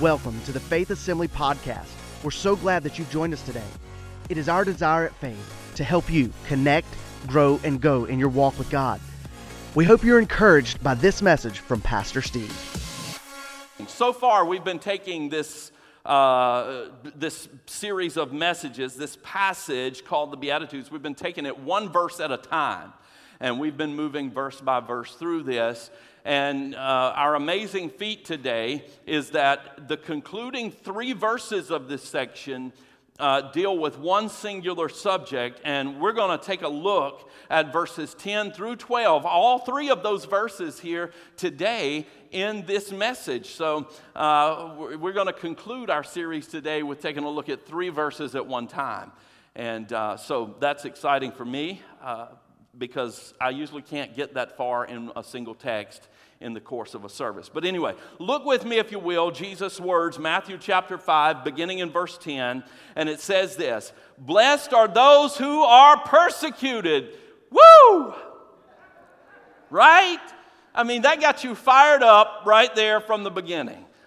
Welcome to the Faith Assembly Podcast. We're so glad that you've joined us today. It is our desire at Faith to help you connect, grow, and go in your walk with God. We hope you're encouraged by this message from Pastor Steve. So far, we've been taking this, uh, this series of messages, this passage called the Beatitudes, we've been taking it one verse at a time. And we've been moving verse by verse through this. And uh, our amazing feat today is that the concluding three verses of this section uh, deal with one singular subject, and we're going to take a look at verses 10 through 12, all three of those verses here today in this message. So, uh, we're going to conclude our series today with taking a look at three verses at one time. And uh, so that's exciting for me uh, because I usually can't get that far in a single text in the course of a service. But anyway, look with me, if you will, Jesus' words, Matthew chapter 5, beginning in verse 10, and it says this Blessed are those who are persecuted. Woo! Right? I mean, that got you fired up right there from the beginning.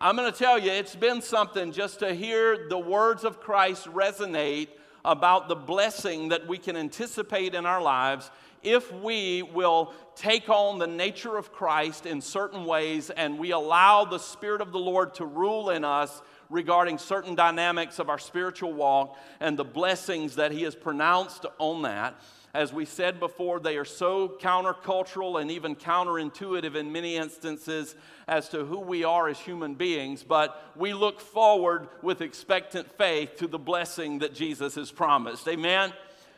I'm going to tell you, it's been something just to hear the words of Christ resonate about the blessing that we can anticipate in our lives if we will take on the nature of Christ in certain ways and we allow the Spirit of the Lord to rule in us regarding certain dynamics of our spiritual walk and the blessings that He has pronounced on that. As we said before, they are so countercultural and even counterintuitive in many instances as to who we are as human beings, but we look forward with expectant faith to the blessing that Jesus has promised. Amen?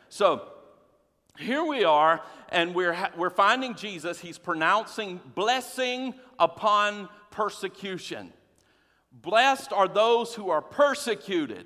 So, here we are, and we're, we're finding Jesus. He's pronouncing blessing upon persecution. Blessed are those who are persecuted.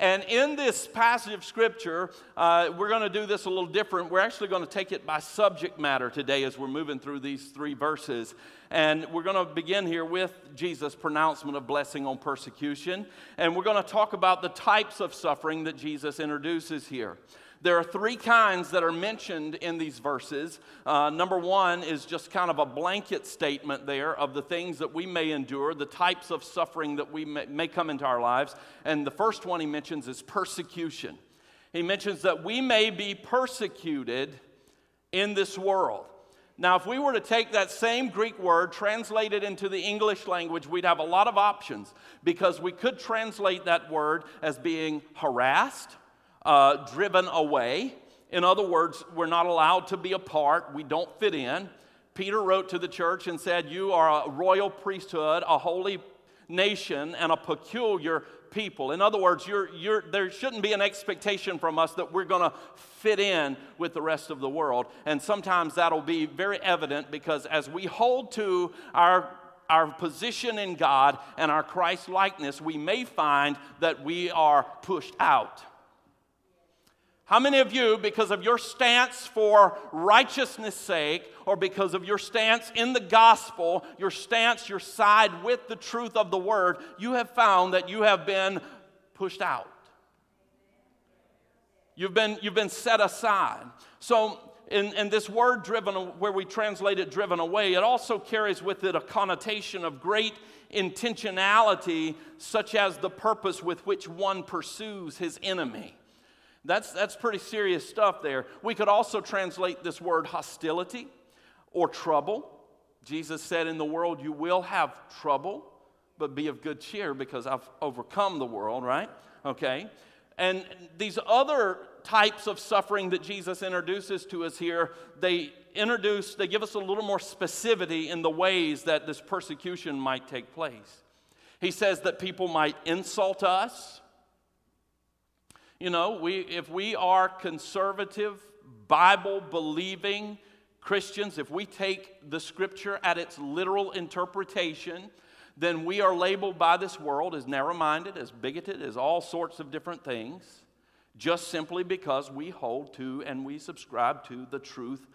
And in this passage of scripture, uh, we're going to do this a little different. We're actually going to take it by subject matter today as we're moving through these three verses. And we're going to begin here with Jesus' pronouncement of blessing on persecution. And we're going to talk about the types of suffering that Jesus introduces here. There are three kinds that are mentioned in these verses. Uh, number one is just kind of a blanket statement there of the things that we may endure, the types of suffering that we may, may come into our lives. And the first one he mentions is persecution. He mentions that we may be persecuted in this world. Now, if we were to take that same Greek word, translate it into the English language, we'd have a lot of options because we could translate that word as being harassed, uh, driven away. In other words, we're not allowed to be apart, we don't fit in. Peter wrote to the church and said, You are a royal priesthood, a holy nation, and a peculiar people. In other words, you're, you're, there shouldn't be an expectation from us that we're going to fit in with the rest of the world. And sometimes that'll be very evident because as we hold to our our position in God and our Christ likeness, we may find that we are pushed out. How many of you, because of your stance for righteousness' sake, or because of your stance in the gospel, your stance, your side with the truth of the word, you have found that you have been pushed out? You've been, you've been set aside. So, in, in this word driven, where we translate it driven away, it also carries with it a connotation of great intentionality, such as the purpose with which one pursues his enemy. That's, that's pretty serious stuff there. We could also translate this word hostility or trouble. Jesus said, In the world you will have trouble, but be of good cheer because I've overcome the world, right? Okay. And these other types of suffering that Jesus introduces to us here, they introduce, they give us a little more specificity in the ways that this persecution might take place. He says that people might insult us, you know, we, if we are conservative, Bible believing Christians, if we take the scripture at its literal interpretation, then we are labeled by this world as narrow minded, as bigoted, as all sorts of different things, just simply because we hold to and we subscribe to the truth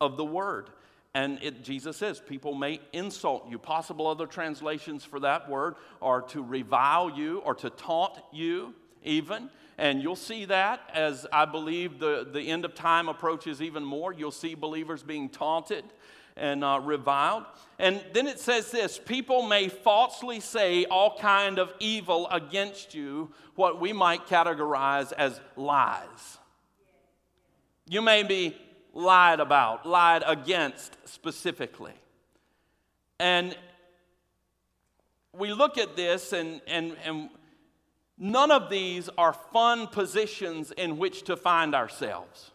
of the Word. And it, Jesus says people may insult you. Possible other translations for that word are to revile you or to taunt you, even. And you'll see that as I believe the, the end of time approaches even more. You'll see believers being taunted and uh, reviled. And then it says this people may falsely say all kind of evil against you, what we might categorize as lies. You may be lied about, lied against specifically. And we look at this, and, and, and none of these are fun positions in which to find ourselves.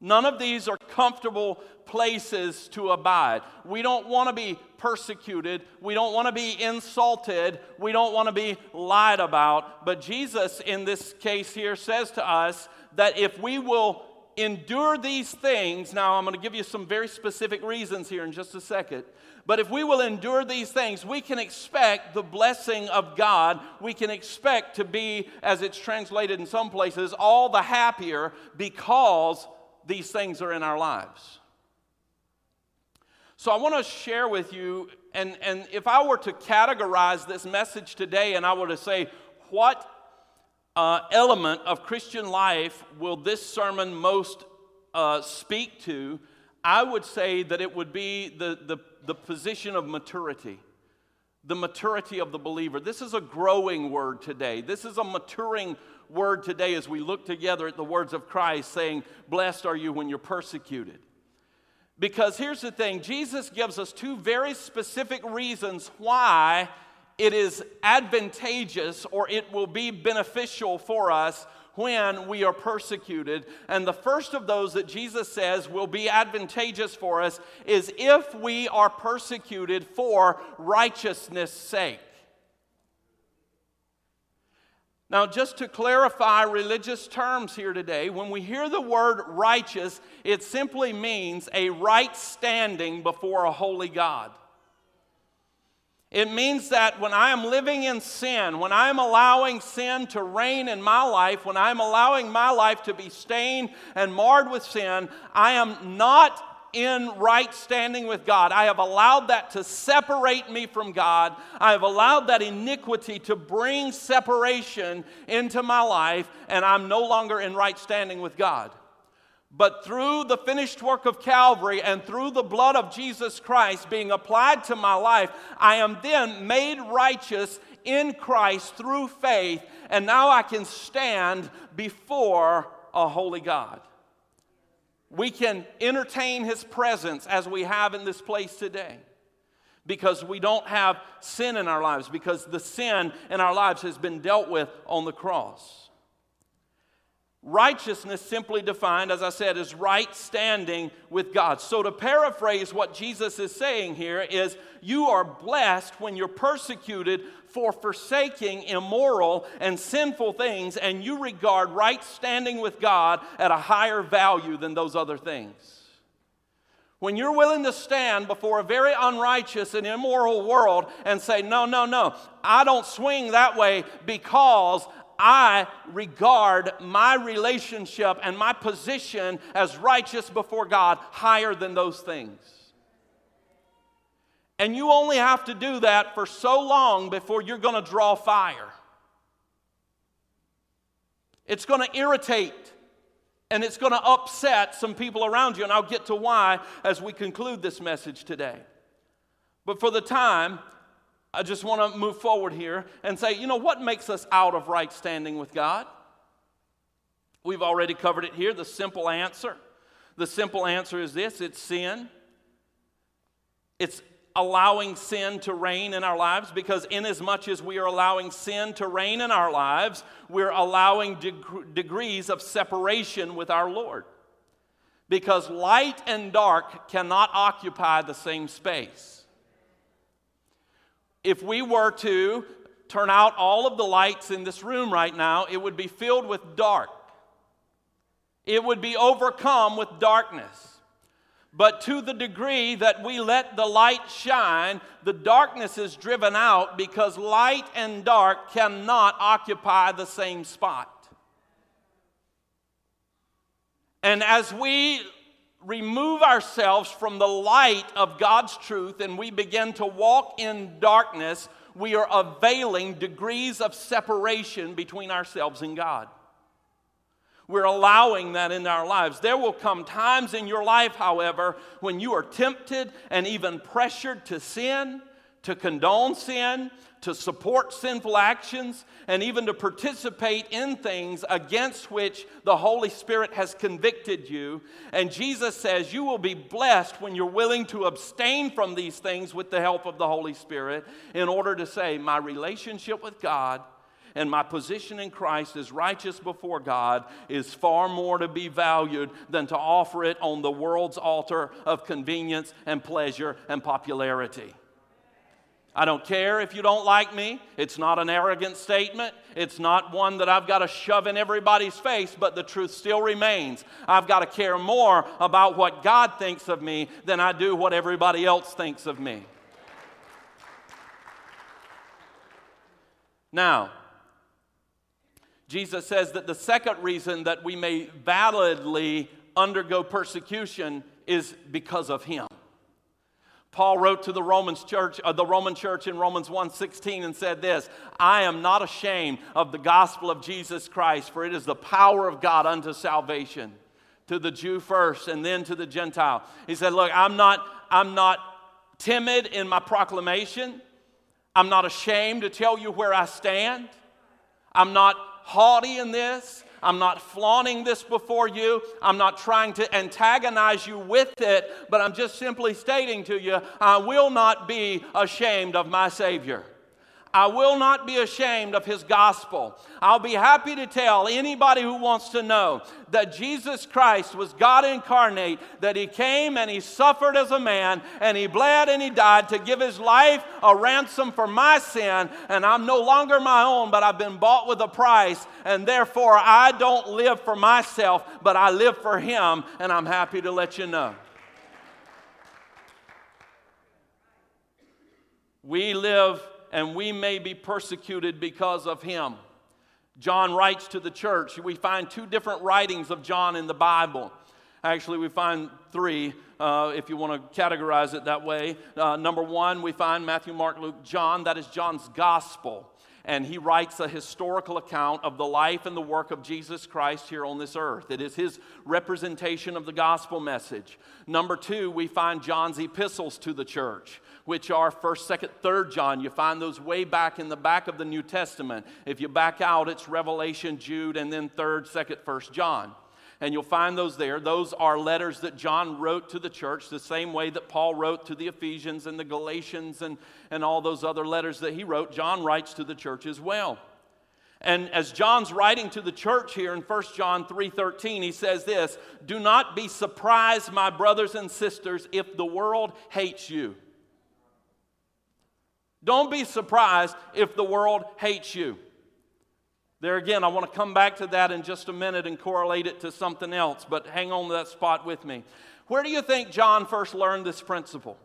None of these are comfortable places to abide. We don't want to be persecuted. We don't want to be insulted. We don't want to be lied about. But Jesus, in this case here, says to us that if we will endure these things, now I'm going to give you some very specific reasons here in just a second. But if we will endure these things, we can expect the blessing of God. We can expect to be, as it's translated in some places, all the happier because these things are in our lives. So I want to share with you, and, and if I were to categorize this message today and I were to say, what uh, element of Christian life will this sermon most uh, speak to? I would say that it would be the, the, the position of maturity, the maturity of the believer. This is a growing word today. This is a maturing word today as we look together at the words of Christ saying, Blessed are you when you're persecuted. Because here's the thing Jesus gives us two very specific reasons why it is advantageous or it will be beneficial for us when we are persecuted. And the first of those that Jesus says will be advantageous for us is if we are persecuted for righteousness' sake. Now, just to clarify religious terms here today, when we hear the word righteous, it simply means a right standing before a holy God. It means that when I am living in sin, when I am allowing sin to reign in my life, when I am allowing my life to be stained and marred with sin, I am not in right standing with God. I have allowed that to separate me from God. I have allowed that iniquity to bring separation into my life, and I'm no longer in right standing with God. But through the finished work of Calvary and through the blood of Jesus Christ being applied to my life, I am then made righteous in Christ through faith, and now I can stand before a holy God. We can entertain His presence as we have in this place today because we don't have sin in our lives, because the sin in our lives has been dealt with on the cross. Righteousness, simply defined, as I said, is right standing with God. So, to paraphrase what Jesus is saying here, is you are blessed when you're persecuted for forsaking immoral and sinful things, and you regard right standing with God at a higher value than those other things. When you're willing to stand before a very unrighteous and immoral world and say, No, no, no, I don't swing that way because I regard my relationship and my position as righteous before God higher than those things. And you only have to do that for so long before you're going to draw fire. It's going to irritate and it's going to upset some people around you. And I'll get to why as we conclude this message today. But for the time, I just want to move forward here and say, you know, what makes us out of right standing with God? We've already covered it here. The simple answer. The simple answer is this it's sin. It's allowing sin to reign in our lives because, inasmuch as we are allowing sin to reign in our lives, we're allowing deg- degrees of separation with our Lord. Because light and dark cannot occupy the same space if we were to turn out all of the lights in this room right now, it would be filled with dark. It would be overcome with darkness. But to the degree that we let the light shine, the darkness is driven out because light and dark cannot occupy the same spot. And as we remove ourselves from the light of God's truth and we begin to walk in darkness, we are availing degrees of separation between ourselves and God. We're allowing that in our lives. There will come times in your life, however, when you are tempted and even pressured to sin, to condone sin, to support sinful actions, and even to participate in things against which the Holy Spirit has convicted you. And Jesus says you will be blessed when you're willing to abstain from these things with the help of the Holy Spirit in order to say, My relationship with God and my position in Christ as righteous before God is far more to be valued than to offer it on the world's altar of convenience and pleasure and popularity. I don't care if you don't like me. It's not an arrogant statement. It's not one that I've got to shove in everybody's face, but the truth still remains. I've got to care more about what God thinks of me than I do what everybody else thinks of me. Now, Jesus says that the second reason that we may validly undergo persecution is because of him. Paul wrote to the Romans church, uh, the Roman church in Romans 1:16 and said this, I am not ashamed of the gospel of Jesus Christ, for it is the power of God unto salvation to the Jew first and then to the Gentile. He said, Look, I'm not, I'm not timid in my proclamation. I'm not ashamed to tell you where I stand. I'm not haughty in this. I'm not flaunting this before you. I'm not trying to antagonize you with it, but I'm just simply stating to you I will not be ashamed of my Savior. I will not be ashamed of his gospel. I'll be happy to tell anybody who wants to know that Jesus Christ was God incarnate, that he came and he suffered as a man, and he bled and he died to give his life a ransom for my sin. And I'm no longer my own, but I've been bought with a price, and therefore I don't live for myself, but I live for him, and I'm happy to let you know. We live and we may be persecuted because of him. John writes to the church. We find two different writings of John in the Bible. Actually, we find three, uh, if you want to categorize it that way. Uh, number one, we find Matthew, Mark, Luke, John. That is John's gospel. And he writes a historical account of the life and the work of Jesus Christ here on this earth. It is his representation of the gospel message. Number two, we find John's epistles to the church which are 1st, 2nd, 3rd John. You find those way back in the back of the New Testament. If you back out, it's Revelation, Jude, and then 3rd, 2nd, 1st John. And you'll find those there. Those are letters that John wrote to the church, the same way that Paul wrote to the Ephesians and the Galatians and, and all those other letters that he wrote. John writes to the church as well. And as John's writing to the church here in 1 John 3:13, he says this, "Do not be surprised, my brothers and sisters, if the world hates you." Don't be surprised if the world hates you. There again, I want to come back to that in just a minute and correlate it to something else, but hang on to that spot with me. Where do you think John first learned this principle?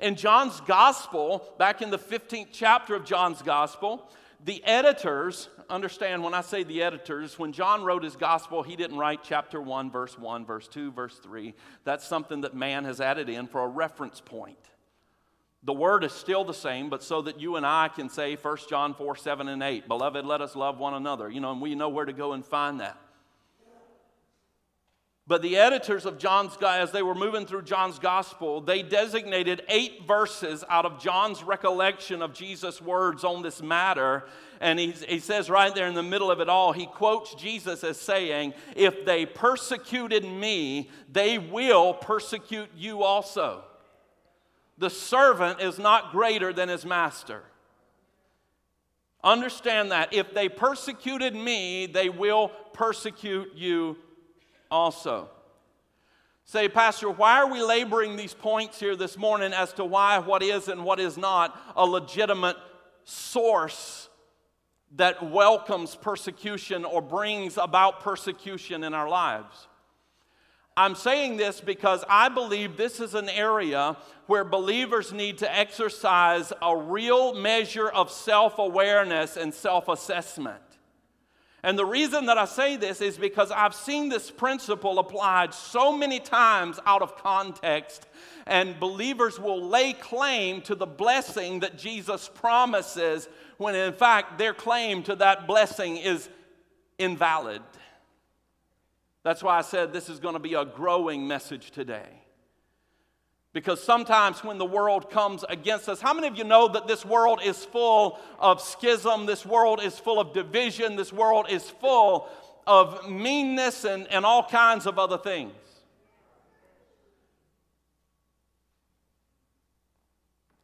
In John's gospel, back in the 15th chapter of John's gospel, the editors, understand when I say the editors, when John wrote his gospel, he didn't write chapter 1, verse 1, verse 2, verse 3. That's something that man has added in for a reference point. The word is still the same, but so that you and I can say 1 John 4, 7, and 8, Beloved, let us love one another. You know, and we know where to go and find that. But the editors of John's, guy, as they were moving through John's gospel, they designated eight verses out of John's recollection of Jesus' words on this matter. And he, he says right there in the middle of it all, he quotes Jesus as saying, If they persecuted me, they will persecute you also. The servant is not greater than his master. Understand that. If they persecuted me, they will persecute you also. Say, Pastor, why are we laboring these points here this morning as to why what is and what is not a legitimate source that welcomes persecution or brings about persecution in our lives? I'm saying this because I believe this is an area where believers need to exercise a real measure of self awareness and self assessment. And the reason that I say this is because I've seen this principle applied so many times out of context, and believers will lay claim to the blessing that Jesus promises when in fact their claim to that blessing is invalid. That's why I said this is going to be a growing message today. Because sometimes when the world comes against us, how many of you know that this world is full of schism? This world is full of division. This world is full of meanness and, and all kinds of other things.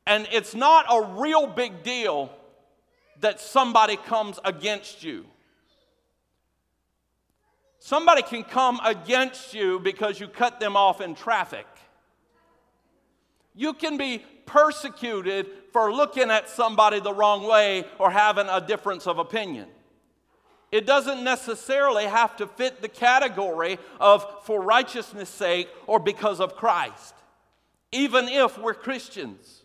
And it's not a real big deal that somebody comes against you. Somebody can come against you because you cut them off in traffic. You can be persecuted for looking at somebody the wrong way or having a difference of opinion. It doesn't necessarily have to fit the category of for righteousness' sake or because of Christ, even if we're Christians.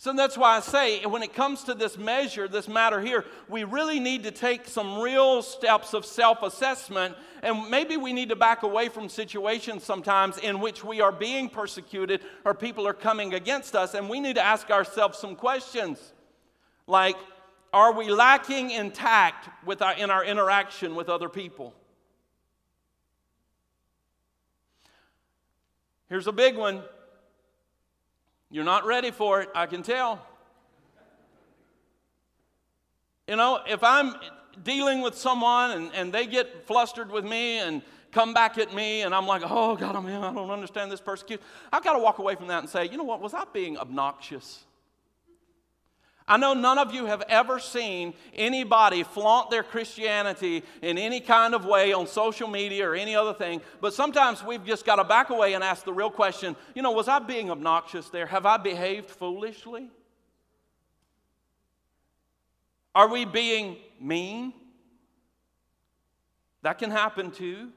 So that's why I say when it comes to this measure, this matter here, we really need to take some real steps of self assessment. And maybe we need to back away from situations sometimes in which we are being persecuted or people are coming against us. And we need to ask ourselves some questions like, are we lacking in tact with our, in our interaction with other people? Here's a big one you're not ready for it, I can tell. You know, if I'm dealing with someone and, and they get flustered with me and come back at me and I'm like, oh God, I, mean, I don't understand this persecution, I've got to walk away from that and say, you know what, was I being obnoxious? I know none of you have ever seen anybody flaunt their Christianity in any kind of way on social media or any other thing, but sometimes we've just got to back away and ask the real question you know, was I being obnoxious there? Have I behaved foolishly? Are we being mean? That can happen too.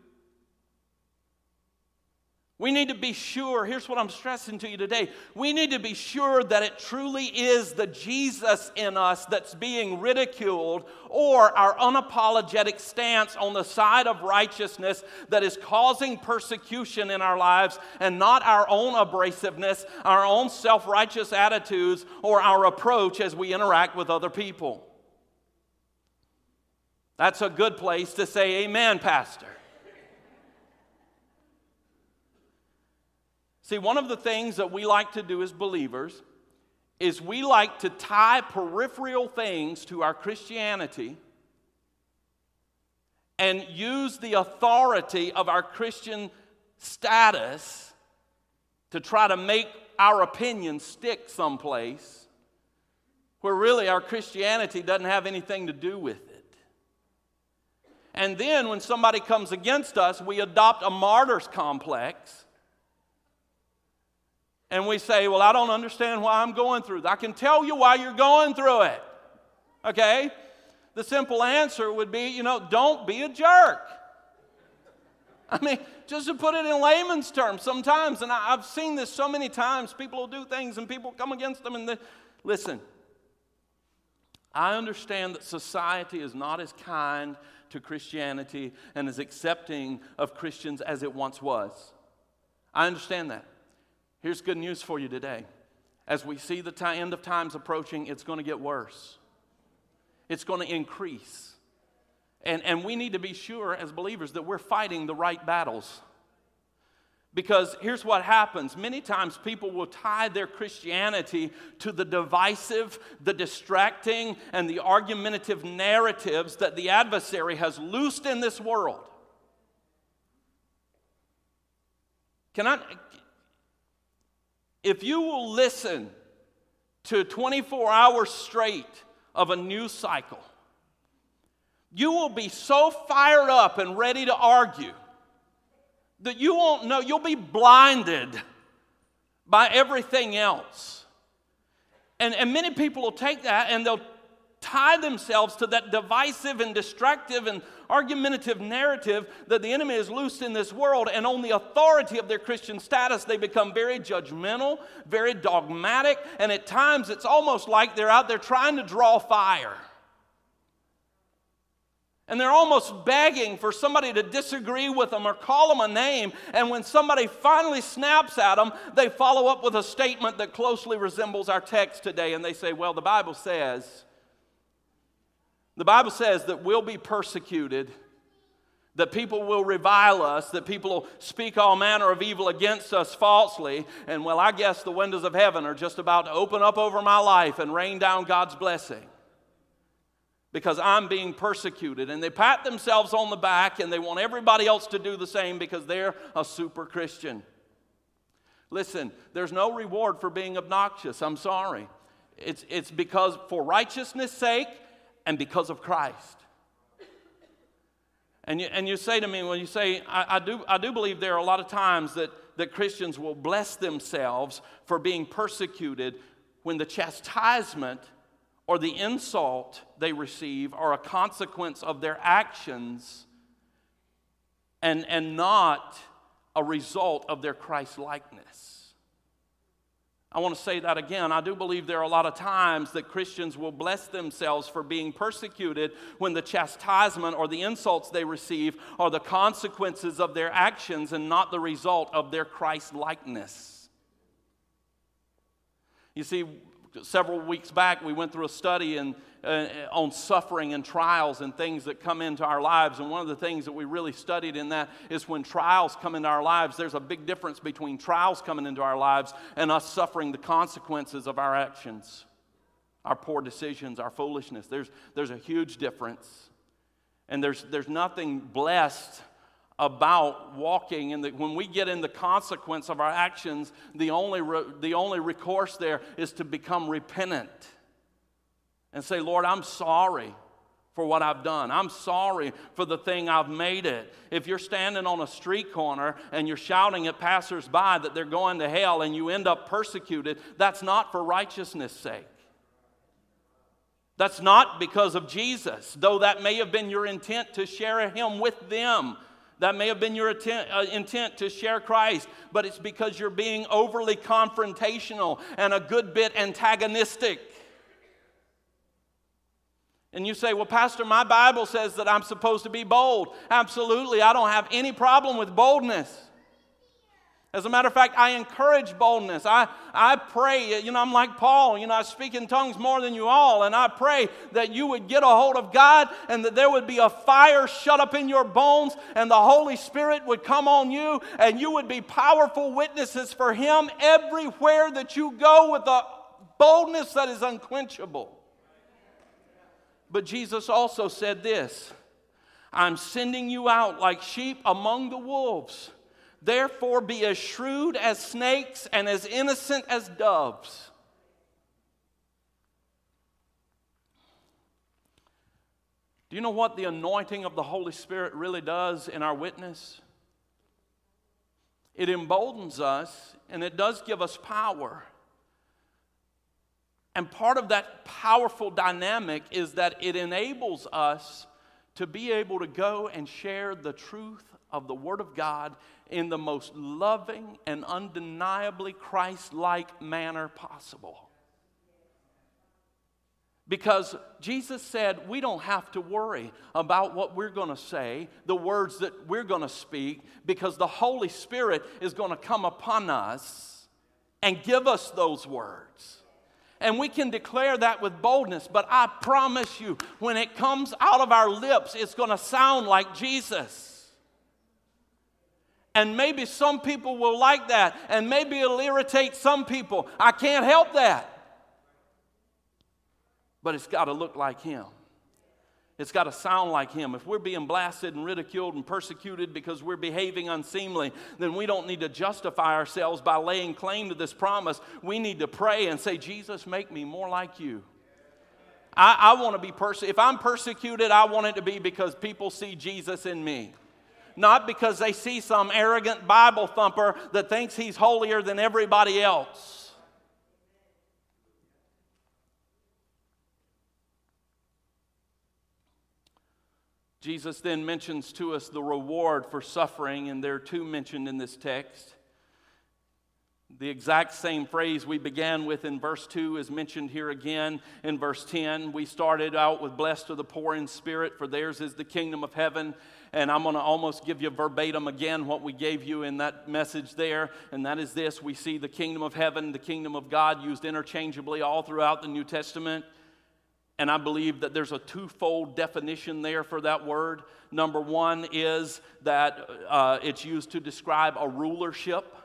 We need to be sure, here's what I'm stressing to you today. We need to be sure that it truly is the Jesus in us that's being ridiculed or our unapologetic stance on the side of righteousness that is causing persecution in our lives and not our own abrasiveness, our own self righteous attitudes, or our approach as we interact with other people. That's a good place to say, Amen, Pastor. See, one of the things that we like to do as believers is we like to tie peripheral things to our Christianity and use the authority of our Christian status to try to make our opinion stick someplace where really our Christianity doesn't have anything to do with it. And then when somebody comes against us, we adopt a martyr's complex and we say, Well, I don't understand why I'm going through. I can tell you why you're going through it. Okay? The simple answer would be, you know, don't be a jerk. I mean, just to put it in layman's terms, sometimes, and I, have seen this so many times, people will do things and people come against them and they, listen, I understand that society is not as kind to Christianity and as accepting of Christians as it once was. I understand that. Here's good news for you today. As we see the end of times approaching, it's going to get worse, it's going to increase. And, and we need to be sure as believers that we're fighting the right battles. Because here's what happens many times people will tie their Christianity to the divisive, the distracting, and the argumentative narratives that the adversary has loosed in this world. Can I, if you will listen to 24 hours straight of a news cycle, you will be so fired up and ready to argue that you won't know, you'll be blinded by everything else. And, and many people will take that and they'll tie themselves to that divisive and destructive and argumentative narrative that the enemy is loosed in this world, and on the authority of their Christian status, they become very judgmental, very dogmatic, and at times it's almost like they're out there trying to draw fire. And they're almost begging for somebody to disagree with them or call them a name. And when somebody finally snaps at them, they follow up with a statement that closely resembles our text today. And they say, Well, the Bible says, the Bible says that we'll be persecuted, that people will revile us, that people will speak all manner of evil against us falsely. And well, I guess the windows of heaven are just about to open up over my life and rain down God's blessing because I'm being persecuted. And they pat themselves on the back and they want everybody else to do the same because they're a super Christian. Listen, there's no reward for being obnoxious. I'm sorry. It's, it's because for righteousness' sake and because of Christ. And you, and you say to me, when you say, I, I, do, I do believe there are a lot of times that, that Christians will bless themselves for being persecuted when the chastisement or the insult they receive are a consequence of their actions and, and not a result of their Christ likeness. I want to say that again. I do believe there are a lot of times that Christians will bless themselves for being persecuted when the chastisement or the insults they receive are the consequences of their actions and not the result of their Christ likeness. You see, several weeks back, we went through a study in, uh, on suffering and trials and things that come into our lives. And one of the things that we really studied in that is when trials come into our lives, there's a big difference between trials coming into our lives and us suffering the consequences of our actions, our poor decisions, our foolishness. There's, there's a huge difference. And there's, there's nothing blessed about walking and when we get in the consequence of our actions the only, re, the only recourse there is to become repentant and say lord i'm sorry for what I've done. I'm sorry for the thing I've made it. If you're standing on a street corner and you're shouting at passersby that they're going to hell and you end up persecuted, that's not for righteousness' sake. That's not because of Jesus, though that may have been your intent to share Him with them. That may have been your intent, uh, intent, to share Christ, but it's because you're being overly confrontational and a good bit antagonistic. And you say, Well, Pastor, my Bible says that I'm supposed to be bold. Absolutely, I don't have any problem with boldness. As a matter of fact, I encourage boldness. I, I pray, you know, I'm like Paul, you know, I speak in tongues more than you all, and I pray that you would get a hold of God and that there would be a fire shut up in your bones and the Holy Spirit would come on you and you would be powerful witnesses for Him everywhere that you go with a boldness that is unquenchable. But Jesus also said this I'm sending you out like sheep among the wolves. Therefore, be as shrewd as snakes and as innocent as doves. Do you know what the anointing of the Holy Spirit really does in our witness? It emboldens us and it does give us power. And part of that powerful dynamic is that it enables us to be able to go and share the truth of the Word of God in the most loving and undeniably Christ like manner possible. Because Jesus said we don't have to worry about what we're going to say, the words that we're going to speak, because the Holy Spirit is going to come upon us and give us those words. And we can declare that with boldness, but I promise you, when it comes out of our lips, it's going to sound like Jesus. And maybe some people will like that, and maybe it'll irritate some people. I can't help that. But it's got to look like Him. It's got to sound like Him. If we're being blasted and ridiculed and persecuted because we're behaving unseemly, then we don't need to justify ourselves by laying claim to this promise. We need to pray and say, Jesus, make me more like you. I, I want to be persecuted. If I'm persecuted, I want it to be because people see Jesus in me not because they see some arrogant Bible thumper that thinks he's holier than everybody else. Jesus then mentions to us the reward for suffering, and there are two mentioned in this text. The exact same phrase we began with in verse 2 is mentioned here again in verse 10. We started out with blessed are the poor in spirit, for theirs is the kingdom of heaven. And I'm going to almost give you verbatim again what we gave you in that message there. And that is this we see the kingdom of heaven, the kingdom of God used interchangeably all throughout the New Testament. And I believe that there's a twofold definition there for that word. Number one is that uh, it's used to describe a rulership.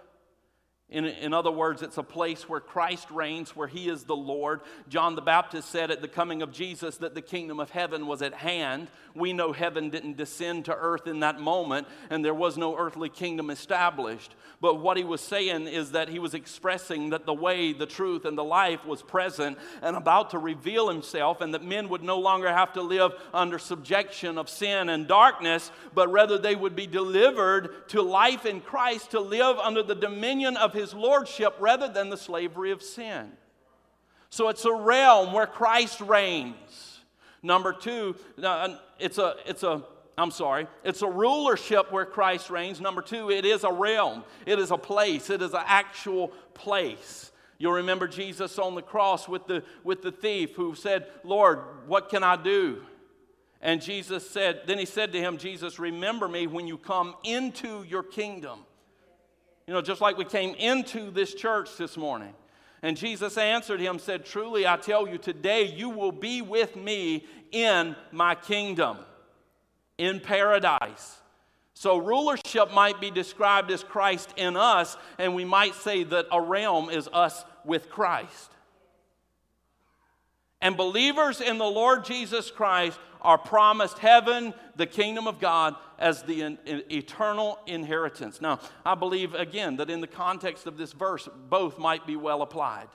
In, in other words, it's a place where Christ reigns, where he is the Lord. John the Baptist said at the coming of Jesus that the kingdom of heaven was at hand. We know heaven didn't descend to earth in that moment, and there was no earthly kingdom established. But what he was saying is that he was expressing that the way, the truth, and the life was present and about to reveal himself, and that men would no longer have to live under subjection of sin and darkness, but rather they would be delivered to life in Christ to live under the dominion of his lordship rather than the slavery of sin. So it's a realm where Christ reigns. Number two, uh, it's a, it's a, I'm sorry, it's a rulership where Christ reigns. Number two, it is a realm, it is a place, it is an actual place. You'll remember Jesus on the cross with the, with the thief who said, Lord, what can I do? And Jesus said, then he said to him, Jesus, remember me when you come into your kingdom. You know, just like we came into this church this morning. And Jesus answered him, said, Truly I tell you, today you will be with me in my kingdom, in paradise. So, rulership might be described as Christ in us, and we might say that a realm is us with Christ. And believers in the Lord Jesus Christ are promised heaven, the kingdom of God, as the in, in, eternal inheritance. Now, I believe again that in the context of this verse, both might be well applied.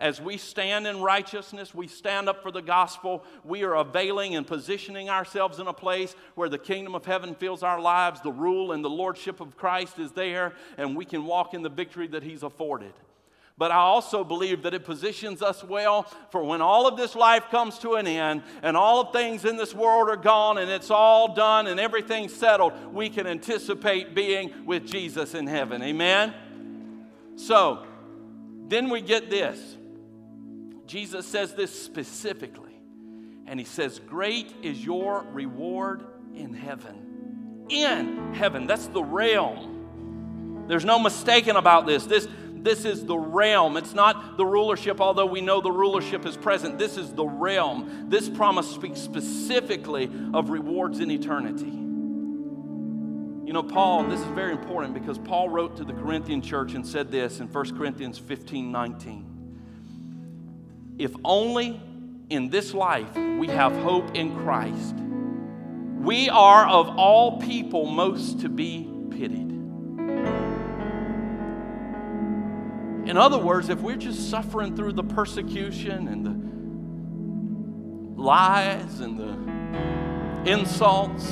As we stand in righteousness, we stand up for the gospel, we are availing and positioning ourselves in a place where the kingdom of heaven fills our lives, the rule and the lordship of Christ is there, and we can walk in the victory that He's afforded. But I also believe that it positions us well for when all of this life comes to an end and all of things in this world are gone and it's all done and everything's settled, we can anticipate being with Jesus in heaven. Amen? So, then we get this. Jesus says this specifically, and he says, Great is your reward in heaven. In heaven, that's the realm. There's no mistaking about this. This, this is the realm. It's not the rulership, although we know the rulership is present. This is the realm. This promise speaks specifically of rewards in eternity. You know, Paul, this is very important because Paul wrote to the Corinthian church and said this in 1 Corinthians 15 19. If only in this life we have hope in Christ, we are of all people most to be pitied. In other words, if we're just suffering through the persecution and the lies and the insults,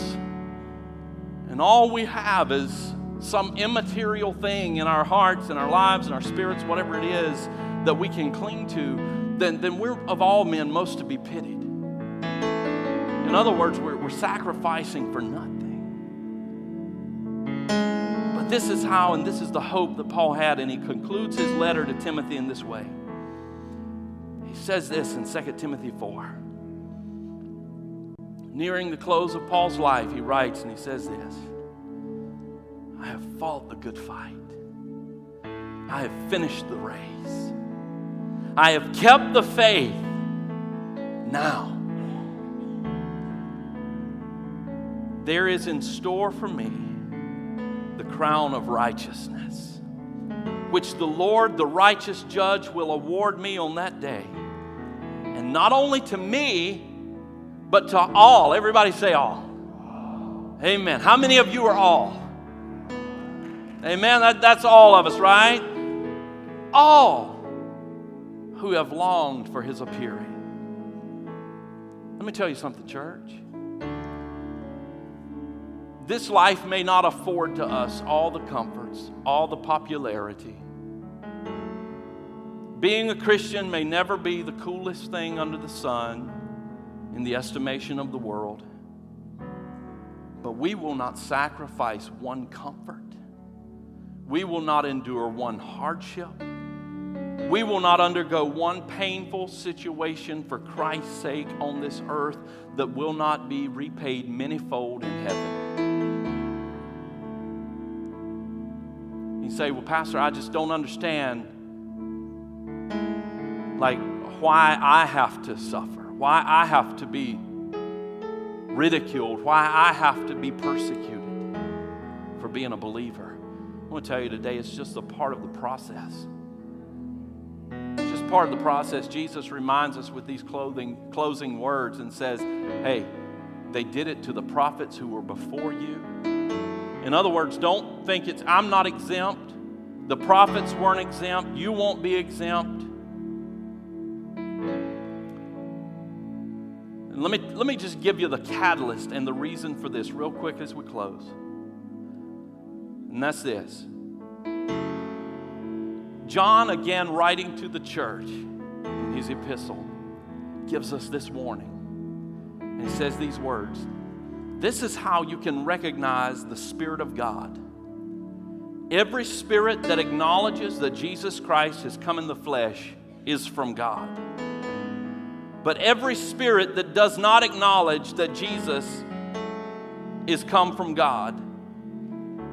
and all we have is some immaterial thing in our hearts and our lives and our spirits, whatever it is that we can cling to, then, then we're of all men most to be pitied. In other words, we're, we're sacrificing for nothing this is how, and this is the hope that Paul had, and he concludes his letter to Timothy in this way. He says this in 2 Timothy 4. Nearing the close of Paul's life, he writes and he says this I have fought the good fight, I have finished the race, I have kept the faith. Now, there is in store for me crown of righteousness, which the Lord, the righteous judge, will award me on that day. And not only to me, but to all. Everybody say all. Amen. How many of you are all? Amen. That, that's all of us, right? All who have longed for his appearing. Let me tell you something, church. This life may not afford to us all the comforts, all the popularity. Being a Christian may never be the coolest thing under the sun in the estimation of the world. But we will not sacrifice one comfort. We will not endure one hardship. We will not undergo one painful situation for Christ's sake on this earth that will not be repaid manyfold in heaven. You say, Well, Pastor, I just don't understand like why I have to suffer, why I have to be ridiculed, why I have to be persecuted for being a believer. I want to tell you today, it's just a part of the process. It's just part of the process. Jesus reminds us with these clothing, closing words and says, Hey, they did it to the prophets who were before you. In other words, don't think it's, I'm not exempt. The prophets weren't exempt. You won't be exempt. And let me, let me just give you the catalyst and the reason for this real quick as we close. And that's this John, again, writing to the church in his epistle, gives us this warning. And he says these words This is how you can recognize the Spirit of God. Every spirit that acknowledges that Jesus Christ has come in the flesh is from God. But every spirit that does not acknowledge that Jesus is come from God,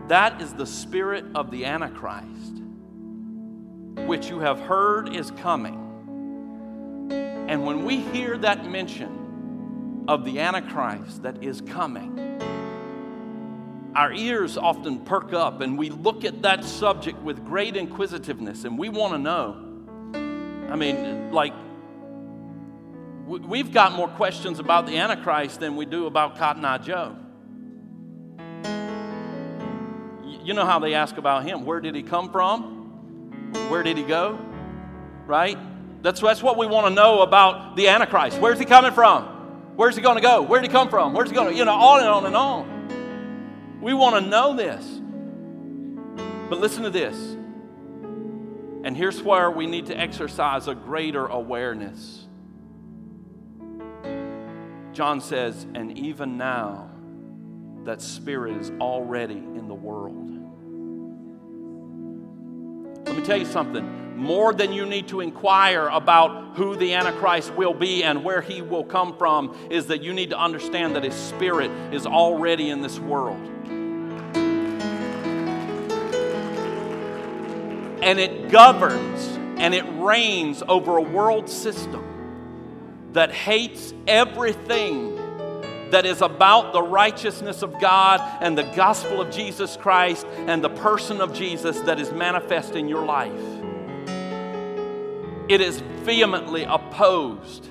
that is the spirit of the Antichrist, which you have heard is coming. And when we hear that mention of the Antichrist that is coming, our ears often perk up and we look at that subject with great inquisitiveness and we want to know. I mean, like, We've got more questions about the Antichrist than we do about Cotton Eye Joe. You know how they ask about him. Where did he come from? Where did he go? Right? That's, that's what we want to know about the Antichrist. Where's he coming from? Where's he going to go? Where did he come from? Where's he going to, you know, on and on and on. We want to know this. But listen to this. And here's where we need to exercise a greater awareness. John says, and even now, that spirit is already in the world. Let me tell you something. More than you need to inquire about who the Antichrist will be and where he will come from, is that you need to understand that his spirit is already in this world. And it governs and it reigns over a world system that hates everything that is about the righteousness of God and the gospel of Jesus Christ and the person of Jesus that is manifest in your life. It is vehemently opposed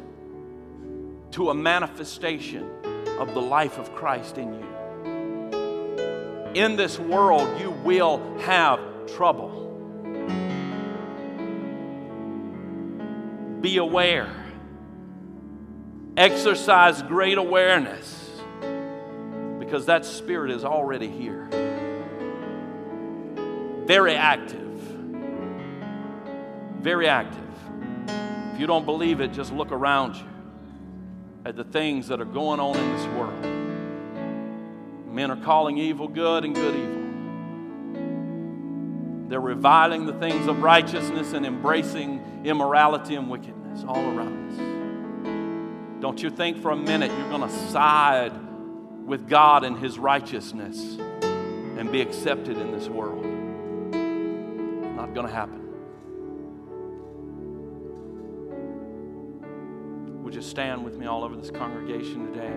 to a manifestation of the life of Christ in you. In this world, you will have trouble. Be aware Exercise great awareness because that spirit is already here. Very active. Very active. If you don't believe it, just look around you at the things that are going on in this world. Men are calling evil good and good evil. They're reviling the things of righteousness and embracing immorality and wickedness all around us. Don't you think for a minute you're going to side with God and His righteousness and be accepted in this world. Not going to happen. You stand with me all over this congregation today?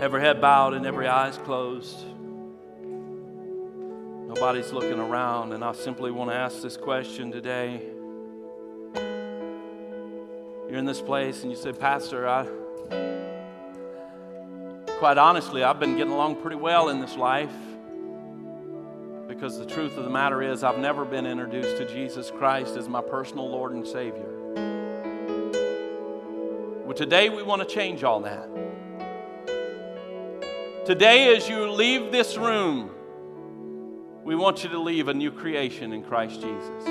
Every head bowed and every eyes closed. Nobody's looking around, and I simply want to ask this question today. You're in this place and you say, Pastor, I, quite honestly, I've been getting along pretty well in this life because the truth of the matter is, I've never been introduced to Jesus Christ as my personal Lord and Savior. Well, today we want to change all that. Today, as you leave this room, We want you to leave a new creation in Christ Jesus.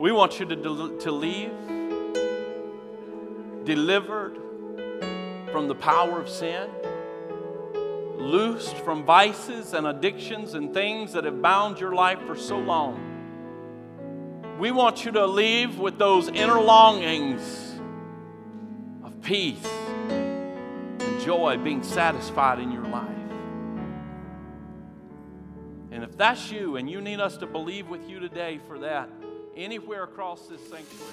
We want you to, del- to leave delivered from the power of sin, loosed from vices and addictions and things that have bound your life for so long. We want you to leave with those inner longings of peace and joy being satisfied in your life. And if that's you and you need us to believe with you today for that, anywhere across this sanctuary